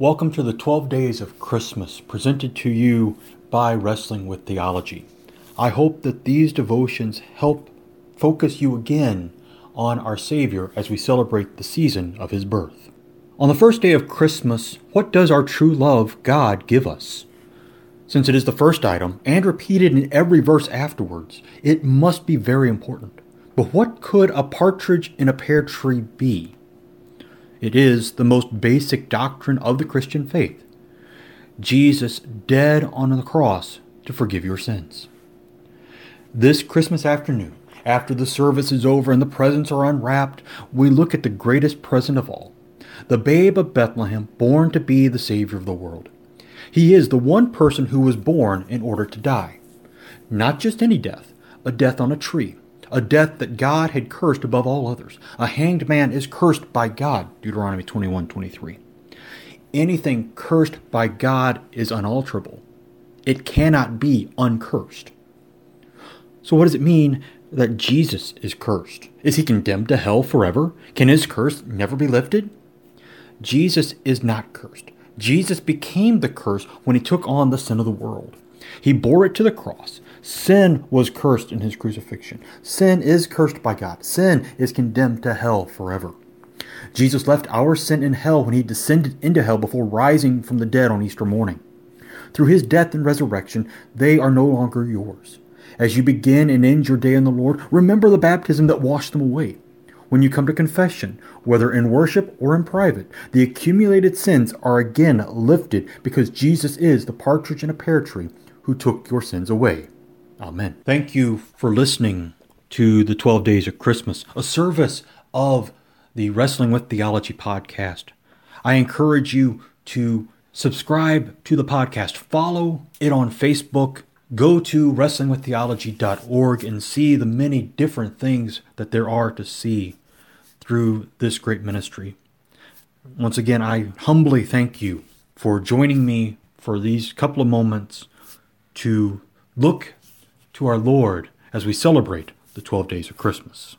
Welcome to the 12 Days of Christmas, presented to you by Wrestling with Theology. I hope that these devotions help focus you again on our Savior as we celebrate the season of His birth. On the first day of Christmas, what does our true love, God, give us? Since it is the first item and repeated in every verse afterwards, it must be very important. But what could a partridge in a pear tree be? It is the most basic doctrine of the Christian faith. Jesus dead on the cross to forgive your sins. This Christmas afternoon, after the service is over and the presents are unwrapped, we look at the greatest present of all the babe of Bethlehem, born to be the Savior of the world. He is the one person who was born in order to die. Not just any death, a death on a tree, a death that God had cursed above all others. A hanged man is cursed by God, Deuteronomy 21 23. Anything cursed by God is unalterable. It cannot be uncursed. So, what does it mean that Jesus is cursed? Is he condemned to hell forever? Can his curse never be lifted? Jesus is not cursed. Jesus became the curse when he took on the sin of the world. He bore it to the cross. Sin was cursed in his crucifixion. Sin is cursed by God. Sin is condemned to hell forever. Jesus left our sin in hell when he descended into hell before rising from the dead on Easter morning. Through his death and resurrection, they are no longer yours. As you begin and end your day in the Lord, remember the baptism that washed them away. When you come to confession, whether in worship or in private, the accumulated sins are again lifted because Jesus is the partridge in a pear tree who took your sins away. Amen. Thank you for listening to the 12 Days of Christmas, a service of the Wrestling with Theology podcast. I encourage you to subscribe to the podcast, follow it on Facebook, go to wrestlingwiththeology.org and see the many different things that there are to see through this great ministry. Once again, I humbly thank you for joining me for these couple of moments to look to our Lord as we celebrate the 12 days of Christmas.